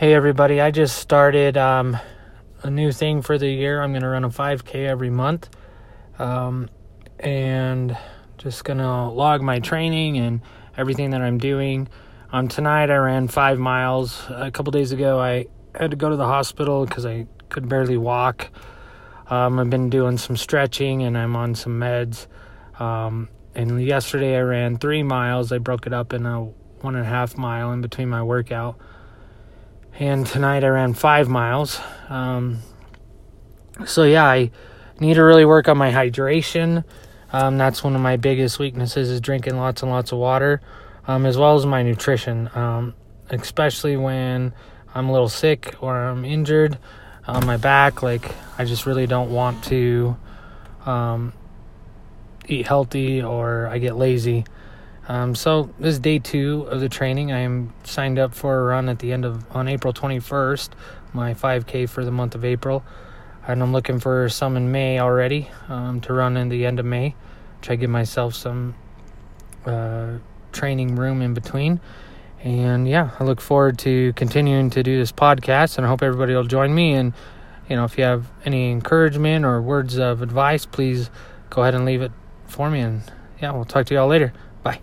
Hey everybody, I just started um, a new thing for the year. I'm going to run a 5K every month. Um, and just going to log my training and everything that I'm doing. Um, tonight I ran five miles. A couple days ago I had to go to the hospital because I could barely walk. Um, I've been doing some stretching and I'm on some meds. Um, and yesterday I ran three miles. I broke it up in a one and a half mile in between my workout and tonight I ran five miles. Um, so yeah, I need to really work on my hydration. Um, that's one of my biggest weaknesses is drinking lots and lots of water, um, as well as my nutrition, um, especially when I'm a little sick or I'm injured on my back. Like I just really don't want to um, eat healthy or I get lazy. Um, so this is day two of the training. I am signed up for a run at the end of on April 21st, my 5K for the month of April, and I'm looking for some in May already um, to run in the end of May. Try to give myself some uh, training room in between. And yeah, I look forward to continuing to do this podcast, and I hope everybody will join me. And you know, if you have any encouragement or words of advice, please go ahead and leave it for me. And yeah, we'll talk to y'all later. Bye.